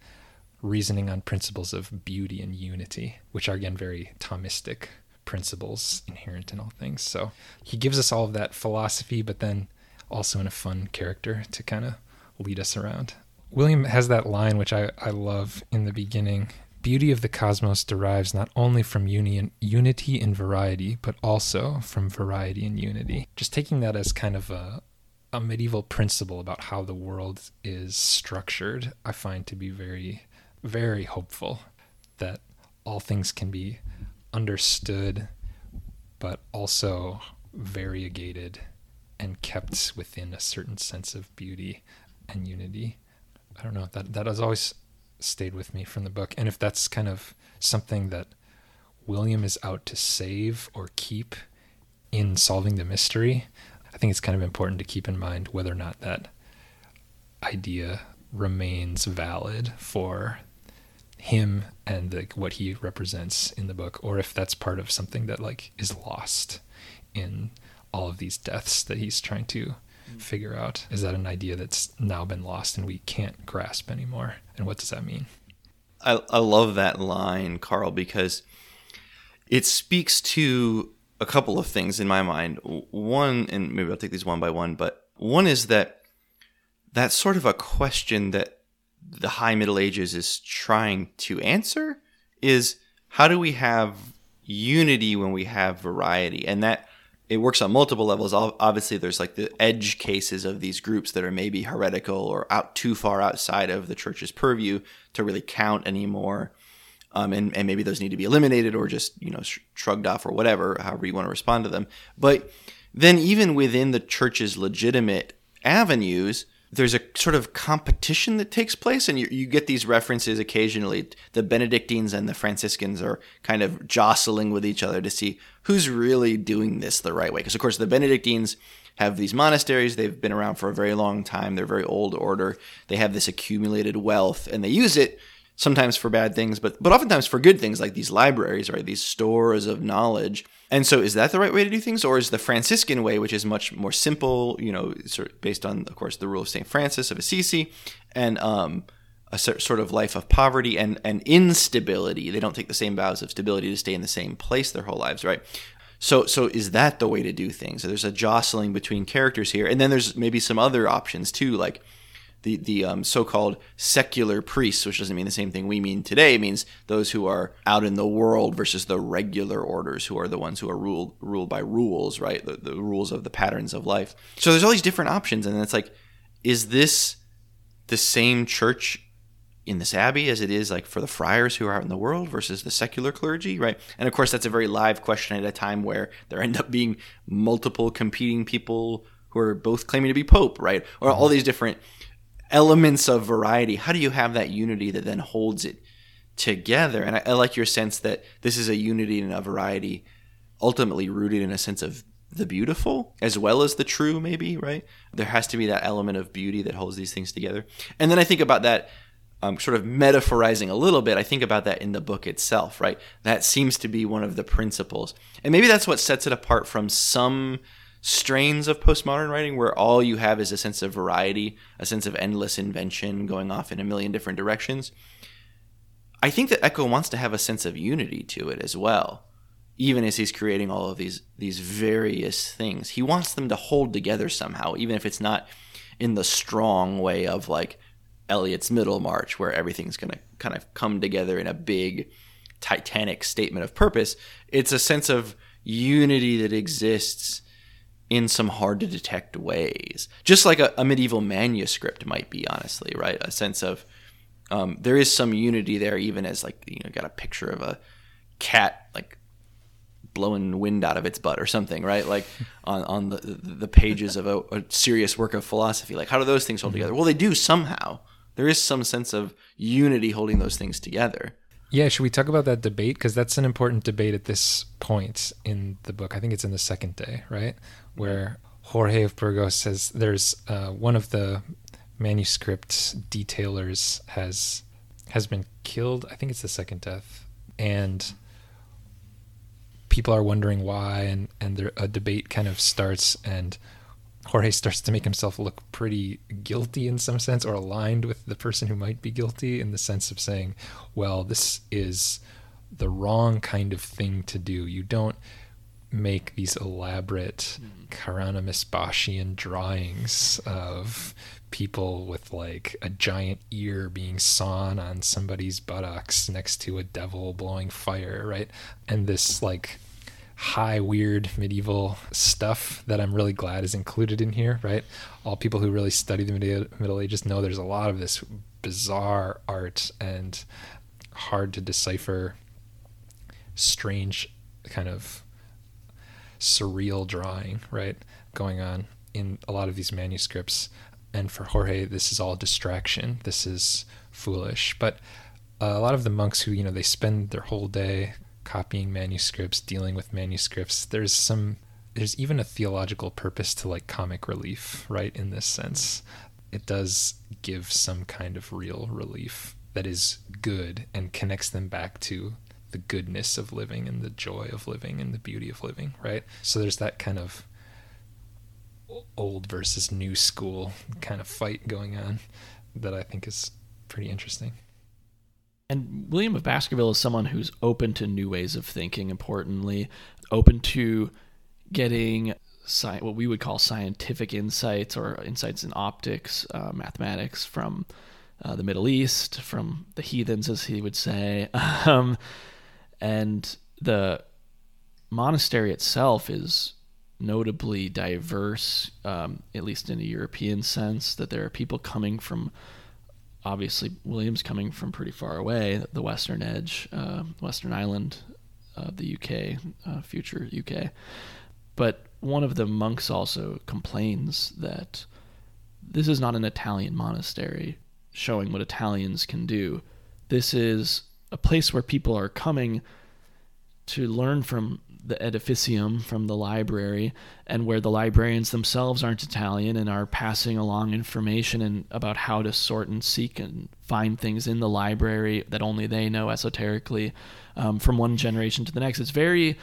reasoning on principles of beauty and unity, which are again very Thomistic principles inherent in all things. So he gives us all of that philosophy, but then also in a fun character to kind of lead us around. William has that line, which I, I love in the beginning. Beauty of the cosmos derives not only from union, unity and variety, but also from variety and unity. Just taking that as kind of a, a medieval principle about how the world is structured, I find to be very, very hopeful that all things can be understood, but also variegated and kept within a certain sense of beauty and unity. I don't know that that has always stayed with me from the book, and if that's kind of something that William is out to save or keep in solving the mystery, I think it's kind of important to keep in mind whether or not that idea remains valid for him and the, what he represents in the book, or if that's part of something that like is lost in all of these deaths that he's trying to mm. figure out. Is that an idea that's now been lost and we can't grasp anymore? And what does that mean?
I, I love that line, Carl, because it speaks to a couple of things in my mind. One, and maybe I'll take these one by one, but one is that that's sort of a question that the High Middle Ages is trying to answer is how do we have unity when we have variety? And that it works on multiple levels. Obviously, there's like the edge cases of these groups that are maybe heretical or out too far outside of the church's purview to really count anymore. Um, and, and maybe those need to be eliminated or just, you know, shrugged off or whatever, however you want to respond to them. But then, even within the church's legitimate avenues, there's a sort of competition that takes place, and you, you get these references occasionally. The Benedictines and the Franciscans are kind of jostling with each other to see who's really doing this the right way. Because, of course, the Benedictines have these monasteries. They've been around for a very long time. They're a very old order. They have this accumulated wealth, and they use it sometimes for bad things, but but oftentimes for good things like these libraries, right? These stores of knowledge. And so, is that the right way to do things, or is the Franciscan way, which is much more simple, you know, sort of based on, of course, the rule of Saint Francis of Assisi, and um, a sort of life of poverty and and instability. They don't take the same vows of stability to stay in the same place their whole lives, right? So, so is that the way to do things? So there's a jostling between characters here, and then there's maybe some other options too, like the the um, so-called secular priests, which doesn't mean the same thing we mean today. Means those who are out in the world versus the regular orders, who are the ones who are ruled ruled by rules, right? The, the rules of the patterns of life. So there's all these different options, and it's like, is this the same church in this abbey as it is like for the friars who are out in the world versus the secular clergy, right? And of course, that's a very live question at a time where there end up being multiple competing people who are both claiming to be pope, right? Or all these different elements of variety. How do you have that unity that then holds it together? And I, I like your sense that this is a unity and a variety ultimately rooted in a sense of the beautiful as well as the true, maybe, right? There has to be that element of beauty that holds these things together. And then I think about that um, sort of metaphorizing a little bit, I think about that in the book itself, right? That seems to be one of the principles. And maybe that's what sets it apart from some strains of postmodern writing where all you have is a sense of variety, a sense of endless invention going off in a million different directions. I think that Eco wants to have a sense of unity to it as well. Even as he's creating all of these these various things, he wants them to hold together somehow, even if it's not in the strong way of like Eliot's Middlemarch, where everything's going to kind of come together in a big, titanic statement of purpose. It's a sense of unity that exists in some hard to detect ways, just like a, a medieval manuscript might be, honestly, right? A sense of um, there is some unity there, even as like you know, got a picture of a cat like blowing wind out of its butt or something, right? Like on, on the the pages of a, a serious work of philosophy. Like how do those things hold together? Well, they do somehow there is some sense of unity holding those things together.
Yeah, should we talk about that debate? Because that's an important debate at this point in the book. I think it's in the second day, right? Where Jorge of Burgos says there's uh, one of the manuscript detailers has has been killed. I think it's the second death, and people are wondering why, and and there, a debate kind of starts, and Jorge starts to make himself look pretty guilty in some sense, or aligned with the person who might be guilty in the sense of saying, well, this is the wrong kind of thing to do. You don't make these elaborate mm-hmm. Hieronymus Boschian drawings of people with like a giant ear being sawn on somebody's buttocks next to a devil blowing fire, right? And this like high weird medieval stuff that I'm really glad is included in here, right? All people who really study the Middle Ages know there's a lot of this bizarre art and hard to decipher strange kind of surreal drawing, right? Going on in a lot of these manuscripts. And for Jorge, this is all distraction. This is foolish. But uh, a lot of the monks who, you know, they spend their whole day copying manuscripts, dealing with manuscripts. There's some there's even a theological purpose to like comic relief, right? In this sense, it does give some kind of real relief that is good and connects them back to the goodness of living and the joy of living and the beauty of living, right? So there's that kind of old versus new school kind of fight going on that I think is pretty interesting.
And William of Baskerville is someone who's open to new ways of thinking, importantly, open to getting sci- what we would call scientific insights or insights in optics, uh, mathematics from uh, the Middle East, from the heathens, as he would say. Um, and the monastery itself is notably diverse, um, at least in a European sense, that there are people coming from obviously William's coming from pretty far away, the western edge, uh, western island of the UK, uh, future UK. But one of the monks also complains that this is not an Italian monastery showing what Italians can do. This is a place where people are coming to learn from the Aedificium from the library and where the librarians themselves aren't Italian and are passing along information and about how to sort and seek and find things in the library that only they know esoterically um, from one generation to the next. It's very,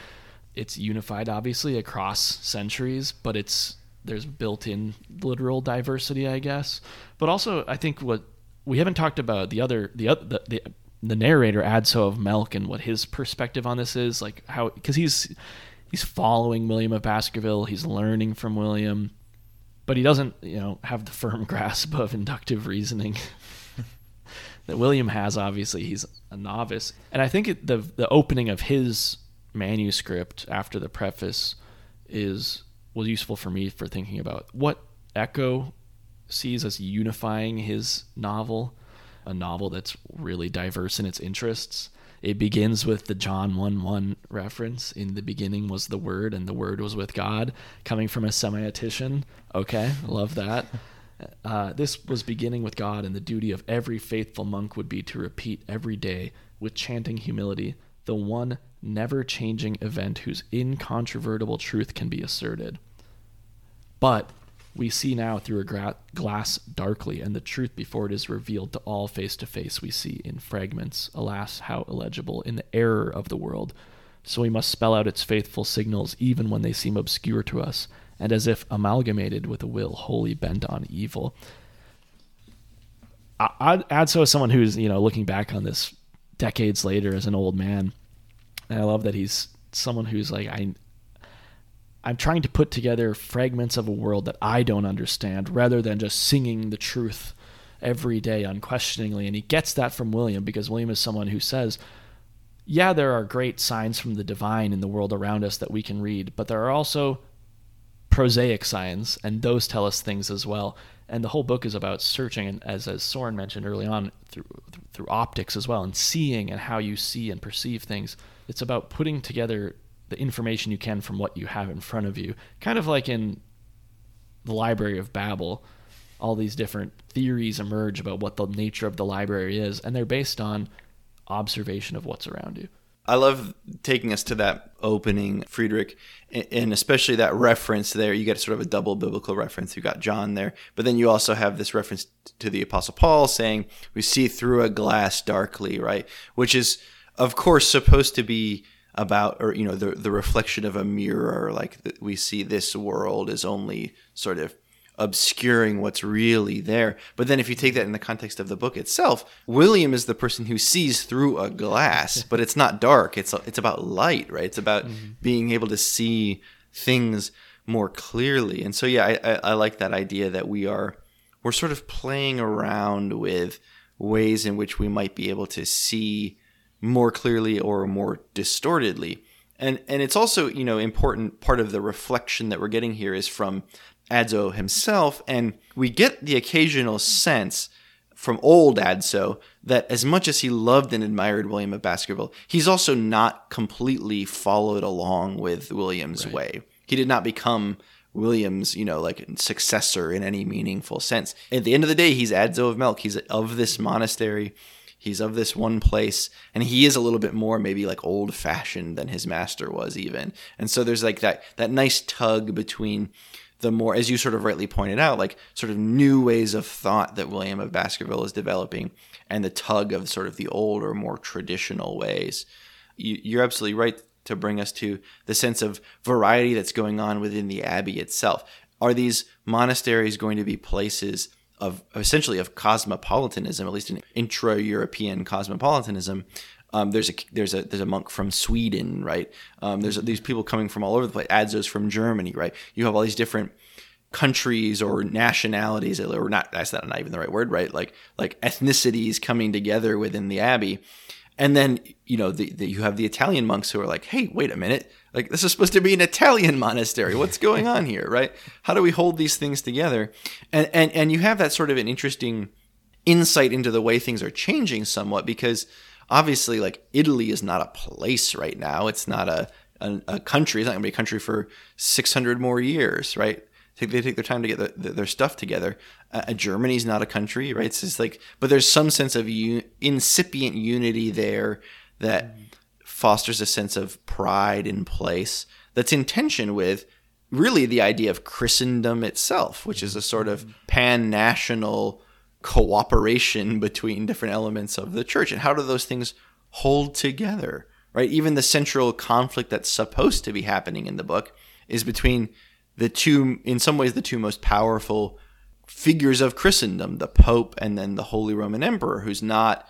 it's unified obviously across centuries, but it's there's built-in literal diversity, I guess. But also, I think what we haven't talked about the other the other the, the the narrator Adso of Melk and what his perspective on this is, like how because he's he's following William of Baskerville, he's learning from William, but he doesn't, you know, have the firm grasp of inductive reasoning that William has. Obviously, he's a novice, and I think it, the the opening of his manuscript after the preface is was useful for me for thinking about what Eco sees as unifying his novel a novel that's really diverse in its interests It begins with the John 1 1 reference. In the beginning was the Word, and the Word was with God, coming from a semiotician. Okay, love that. Uh, this was beginning with God, and the duty of every faithful monk would be to repeat every day, with chanting humility, the one never changing event whose incontrovertible truth can be asserted. But we see now through a gra- glass darkly, and the truth before it is revealed to all face to face we see in fragments, alas, how illegible, in the error of the world. So we must spell out its faithful signals even when they seem obscure to us, and as if amalgamated with a will wholly bent on evil. I- I'd add so as someone who's, you know, looking back on this decades later as an old man, and I love that he's someone who's like, I, I'm trying to put together fragments of a world that I don't understand rather than just singing the truth every day unquestioningly. And he gets that from William because William is someone who says, yeah, there are great signs from the divine in the world around us that we can read, but there are also prosaic signs, and those tell us things as well. And the whole book is about searching, and as as Soren mentioned early on, through through optics as well, and seeing and how you see and perceive things. It's about putting together the information you can from what you have in front of you. Kind of like in the Library of Babel, all these different theories emerge about what the nature of the library is, and they're based on observation of what's around you.
I love taking us to that opening, Friedrich, and especially that reference there. You get sort of a double biblical reference. You got John there, but then you also have this reference to the Apostle Paul saying, "We see through a glass darkly," right? Which is, of course, supposed to be about or you know the the reflection of a mirror like we see this world is only sort of obscuring what's really there. But then if you take that in the context of the book itself william is the person who sees through a glass but it's not dark. It's it's about light right? It's about mm-hmm. being able to see things more clearly. And so yeah I, I, I like that idea that we are we're sort of playing around with ways in which we might be able to see more clearly or more distortedly. And and it's also, you know, important part of the reflection that we're getting here is from Adso himself and we get the occasional sense from old Adso that as much as he loved and admired William of Baskerville, he's also not completely followed along with William's right. way. He did not become William's, you know, like successor in any meaningful sense. At the end of the day, he's Adso of Melk. He's of this monastery. He's of this one place, and he is a little bit more maybe like old fashioned than his master was even. And so there's like that that nice tug between the more, as you sort of rightly pointed out, like sort of new ways of thought that William of Baskerville is developing, and the tug of sort of the old or more traditional ways. You, are absolutely right to bring us to the sense of variety that's going on within the abbey itself. Are these monasteries going to be places of essentially of cosmopolitanism, at least an intra-European cosmopolitanism. Um, there's a there's a there's a monk from Sweden, right? Um, there's these people coming from all over the place. Adso's from Germany, right? You have all these different countries or nationalities, or not. That's not, even the right word, right? Like like ethnicities coming together within the abbey, and then you know the, the, you have the Italian monks who are like, hey, wait a minute, like this is supposed to be an Italian monastery. What's going on here, right? How do we hold these things together? And and and you have that sort of an interesting insight into the way things are changing somewhat because obviously like Italy is not a place right now. It's not a a, a country. It's not going to be a country for 600 more years, right? They take their time to get the, the, their stuff together. Uh, Germany's not a country, right? It's just like, but there's some sense of incipient unity there that mm fosters a sense of pride in place that's in tension with really the idea of Christendom itself, which is a sort of pan national cooperation between different elements of the church. And how do those things hold together? Right? Even the central conflict that's supposed to be happening in the book is between the two, in some ways, the two most powerful figures of Christendom, the Pope and then the Holy Roman Emperor, who's not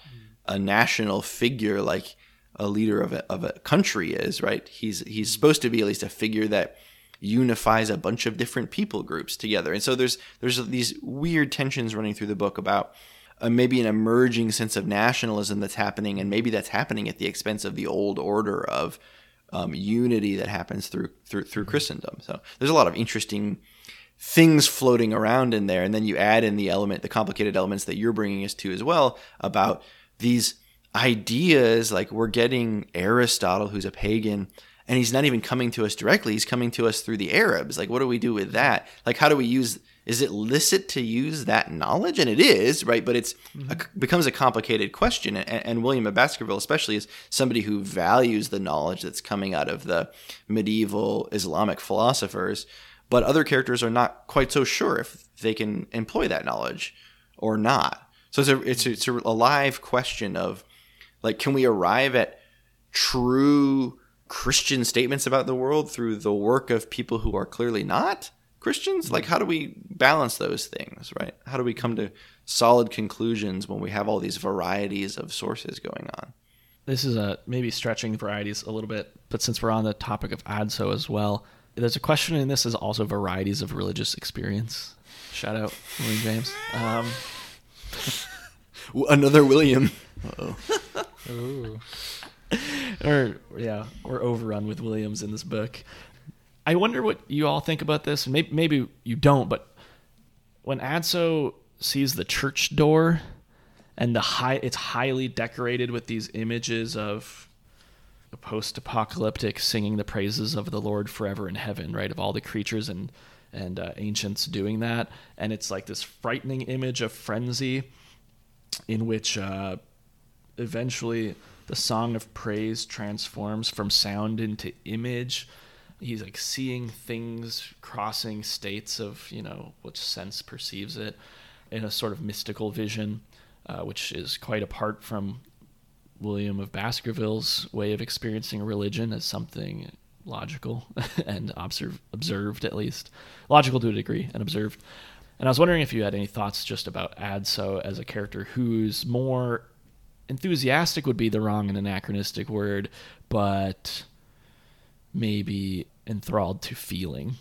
a national figure like a leader of a, of a country is, right? He's he's supposed to be at least a figure that unifies a bunch of different people groups together. And so there's there's these weird tensions running through the book about uh, maybe an emerging sense of nationalism that's happening, and maybe that's happening at the expense of the old order of um, unity that happens through through through Christendom. So there's a lot of interesting things floating around in there, and then you add in the element, the complicated elements that you're bringing us to as well about these ideas like we're getting Aristotle, who's a pagan, and he's not even coming to us directly. He's coming to us through the Arabs. Like, what do we do with that? Like, how do we use? Is it licit to use that knowledge? And it is, right? But it's a, mm-hmm. becomes a complicated question. And, and William of Baskerville, especially, is somebody who values the knowledge that's coming out of the medieval Islamic philosophers. But other characters are not quite so sure if they can employ that knowledge or not. So it's a it's a, it's a live question of like, can we arrive at true Christian statements about the world through the work of people who are clearly not Christians? Like, how do we balance those things, right? How do we come to solid conclusions when we have all these varieties of sources going on?
This is a maybe stretching varieties a little bit, but since we're on the topic of Adso as well, there's a question in this is also varieties of religious experience. Shout out William James. Um,
Another William.
Or yeah, we're overrun with Williams in this book. I wonder what you all think about this. Maybe, maybe you don't, but when Adso sees the church door and the high, it's highly decorated with these images of post-apocalyptic singing the praises of the Lord forever in heaven, right? Of all the creatures and and uh, ancients doing that, and it's like this frightening image of frenzy, in which uh, eventually the song of praise transforms from sound into image. He's like seeing things crossing states of you know which sense perceives it in a sort of mystical vision, uh, which is quite apart from William of Baskerville's way of experiencing religion as something logical and observe, observed at least logical to a degree and observed. And I was wondering if you had any thoughts just about Adso as a character who's more enthusiastic would be the wrong and anachronistic word, but maybe enthralled to feeling.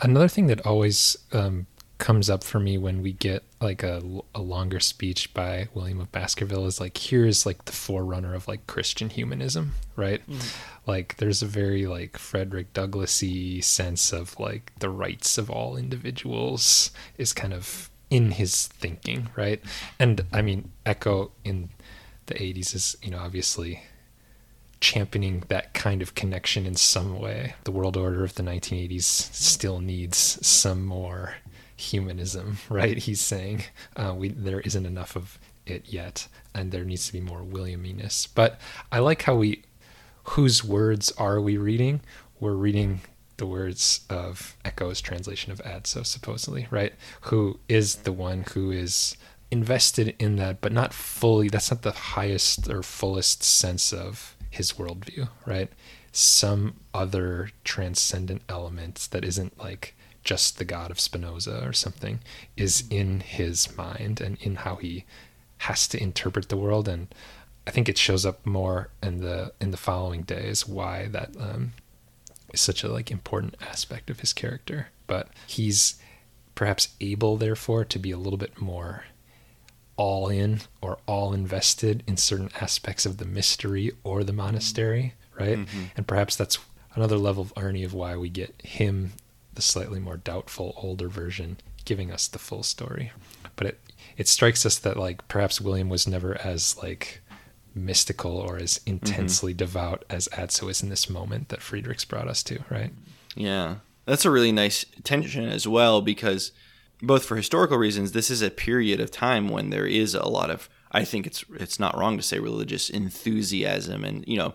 Another thing that always um, comes up for me when we get like a, a longer speech by William of Baskerville is like here's like the forerunner of like Christian humanism, right? Like there's a very like Frederick Douglassy sense of like the rights of all individuals is kind of in his thinking, right? And I mean, Eco in the 80s is, you know, obviously championing that kind of connection in some way. The world order of the 1980s still needs some more humanism, right? He's saying uh, we there isn't enough of it yet, and there needs to be more Williaminess. But I like how we, whose words are we reading? We're reading the words of Eco's translation of Adso, supposedly, right? Who is the one who is invested in that, but not fully. That's not the highest or fullest sense of his worldview, right? Some other transcendent element that isn't like just the God of Spinoza or something is in his mind and in how he has to interpret the world. And I think it shows up more in the in the following days why that um, is such a like important aspect of his character. But he's perhaps able, therefore, to be a little bit more all in or all invested in certain aspects of the mystery or the monastery, right? Mm-hmm. And perhaps that's another level of irony of why we get him, the slightly more doubtful older version, giving us the full story. But it it strikes us that like perhaps William was never as like mystical or as mm-hmm. intensely devout as Adso is in this moment that Friedrich's brought us to, right?
Yeah. That's a really nice tension as well because both for historical reasons this is a period of time when there is a lot of I think it's it's not wrong to say religious enthusiasm and you know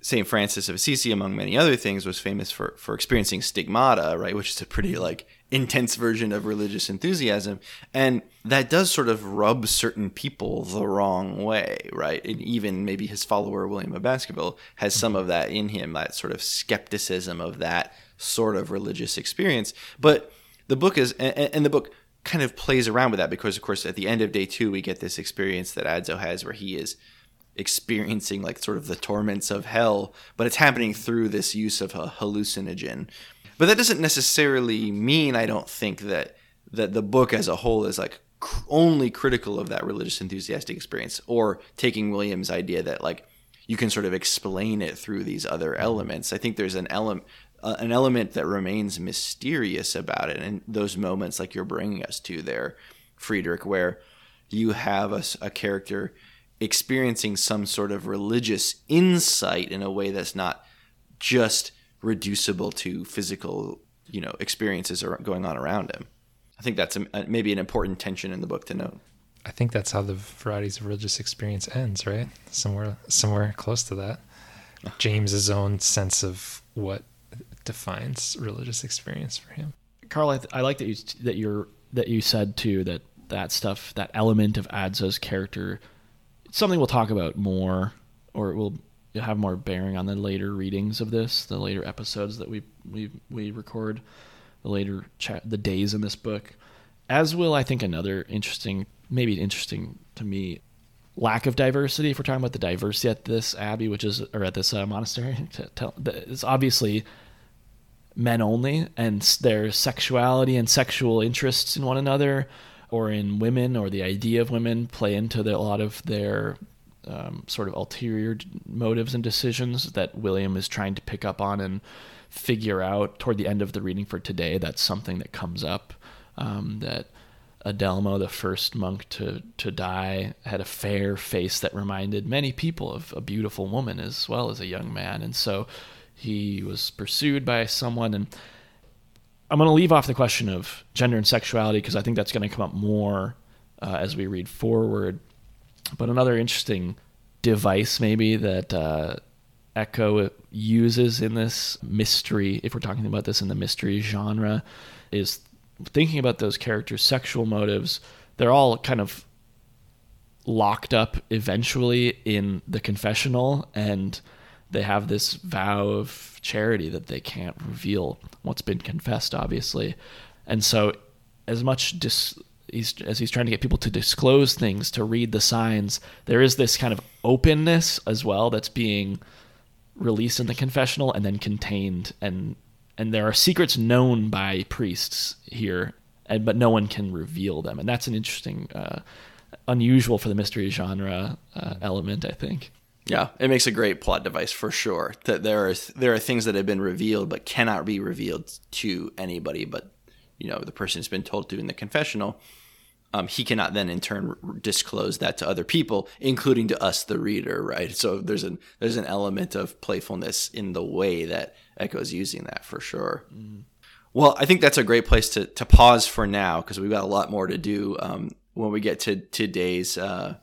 St. Francis of Assisi among many other things was famous for for experiencing stigmata, right, which is a pretty like intense version of religious enthusiasm and that does sort of rub certain people the wrong way, right? And even maybe his follower William of Baskerville has some of that in him, that sort of skepticism of that sort of religious experience. But the book is, and, and the book kind of plays around with that because, of course, at the end of day two, we get this experience that Adso has where he is experiencing like sort of the torments of hell, but it's happening through this use of a hallucinogen. But that doesn't necessarily mean, I don't think, that that the book as a whole is like cr- only critical of that religious enthusiastic experience or taking Williams' idea that like you can sort of explain it through these other elements. I think there's an element uh, an element that remains mysterious about it and those moments like you're bringing us to there Friedrich where you have a character experiencing some sort of religious insight in a way that's not just reducible to physical, you know, experiences are going on around him. I think that's a, maybe an important tension in the book to note.
I think that's how the varieties of religious experience ends, right? Somewhere, somewhere close to that. James's own sense of what defines religious experience for him.
Carl, I, th- I like that you that you're that you said too that that stuff that element of Adso's character, it's something we'll talk about more, or we'll have more bearing on the later readings of this, the later episodes that we we we record, the later the days in this book, as will I think another interesting, maybe interesting to me lack of diversity. If we're talking about the diversity at this abbey, which is or at this uh, monastery, it's obviously men only, and their sexuality and sexual interests in one another, or in women, or the idea of women, play into the, a lot of their um, sort of ulterior motives and decisions that William is trying to pick up on and figure out toward the end of the reading for today. That's something that comes up um, that Adelmo, the first monk to, to die, had a fair face that reminded many people of a beautiful woman as well as a young man. And so he was pursued by someone. And I'm going to leave off the question of gender and sexuality because I think that's going to come up more uh, as we read forward. But another interesting device, maybe, that uh, Eco uses in this mystery, if we're talking about this in the mystery genre, is thinking about those characters' sexual motives. They're all kind of locked up eventually in the confessional and they have this vow of charity that they can't reveal what's been confessed obviously. And so as much dis- he's, as he's trying to get people to disclose things to read the signs there is this kind of openness as well that's being released in the confessional and then contained. And and there are secrets known by priests here and but no one can reveal them. And that's an interesting uh, unusual for the mystery genre uh, element i think
yeah, it makes a great plot device for sure. That there are there are things that have been revealed but cannot be revealed to anybody but you know the person who's been told to in the confessional. Um, he cannot then in turn disclose that to other people, including to us, the reader, right? So there's an there's an element of playfulness in the way that Eco's using that for sure. Mm. Well, I think that's a great place to to pause for now because we've got a lot more to do um, when we get to today's. Uh,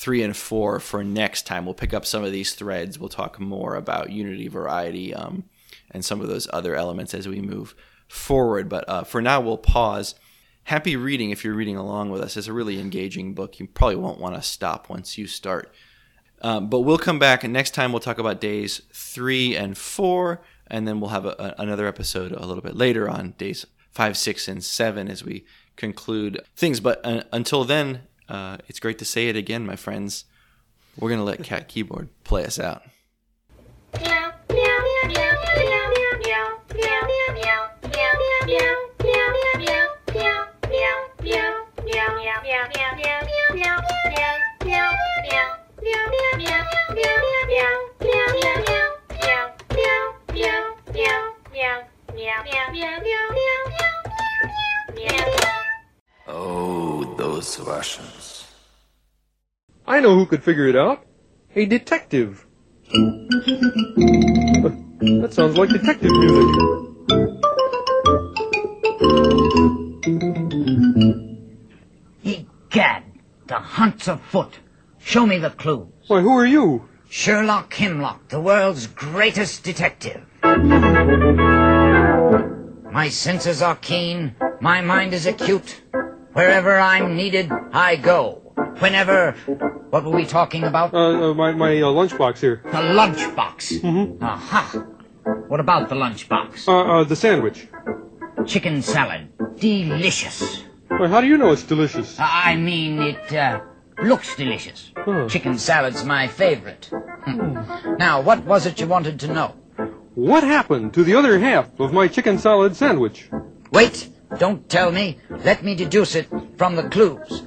three and four for next time. We'll pick up some of these threads. We'll talk more about unity, variety, um, and some of those other elements as we move forward. But uh, for now, we'll pause. Happy reading if you're reading along with us. It's a really engaging book. You probably won't want to stop once you start. Um, but we'll come back, and next time we'll talk about days three and four, and then we'll have a, a, another episode a little bit later on days five, six, and seven as we conclude things. But uh, until then, uh, it's great to say it again, my friends. We're going to let Cat Keyboard play us out.
Oh, those Russians.
I know who could figure it out. A detective. That sounds like detective music.
Egad, the hunt's afoot. Show me the clues.
Why, who are you?
Sherlock Himlock, the world's greatest detective. My senses are keen, my mind is acute. Wherever I'm needed, I go. Whenever, what were we talking about?
Uh, uh my, my uh, lunchbox here.
The lunchbox? Mm-hmm. Aha. What about the lunchbox?
Uh, uh, the sandwich.
Chicken salad. Delicious.
Well, how do you know it's delicious?
I mean, it, uh, looks delicious. Huh. Chicken salad's my favorite. Hmm. now, what was it you wanted to know?
What happened to the other half of my chicken salad sandwich?
Wait, don't tell me. Let me deduce it from the clues.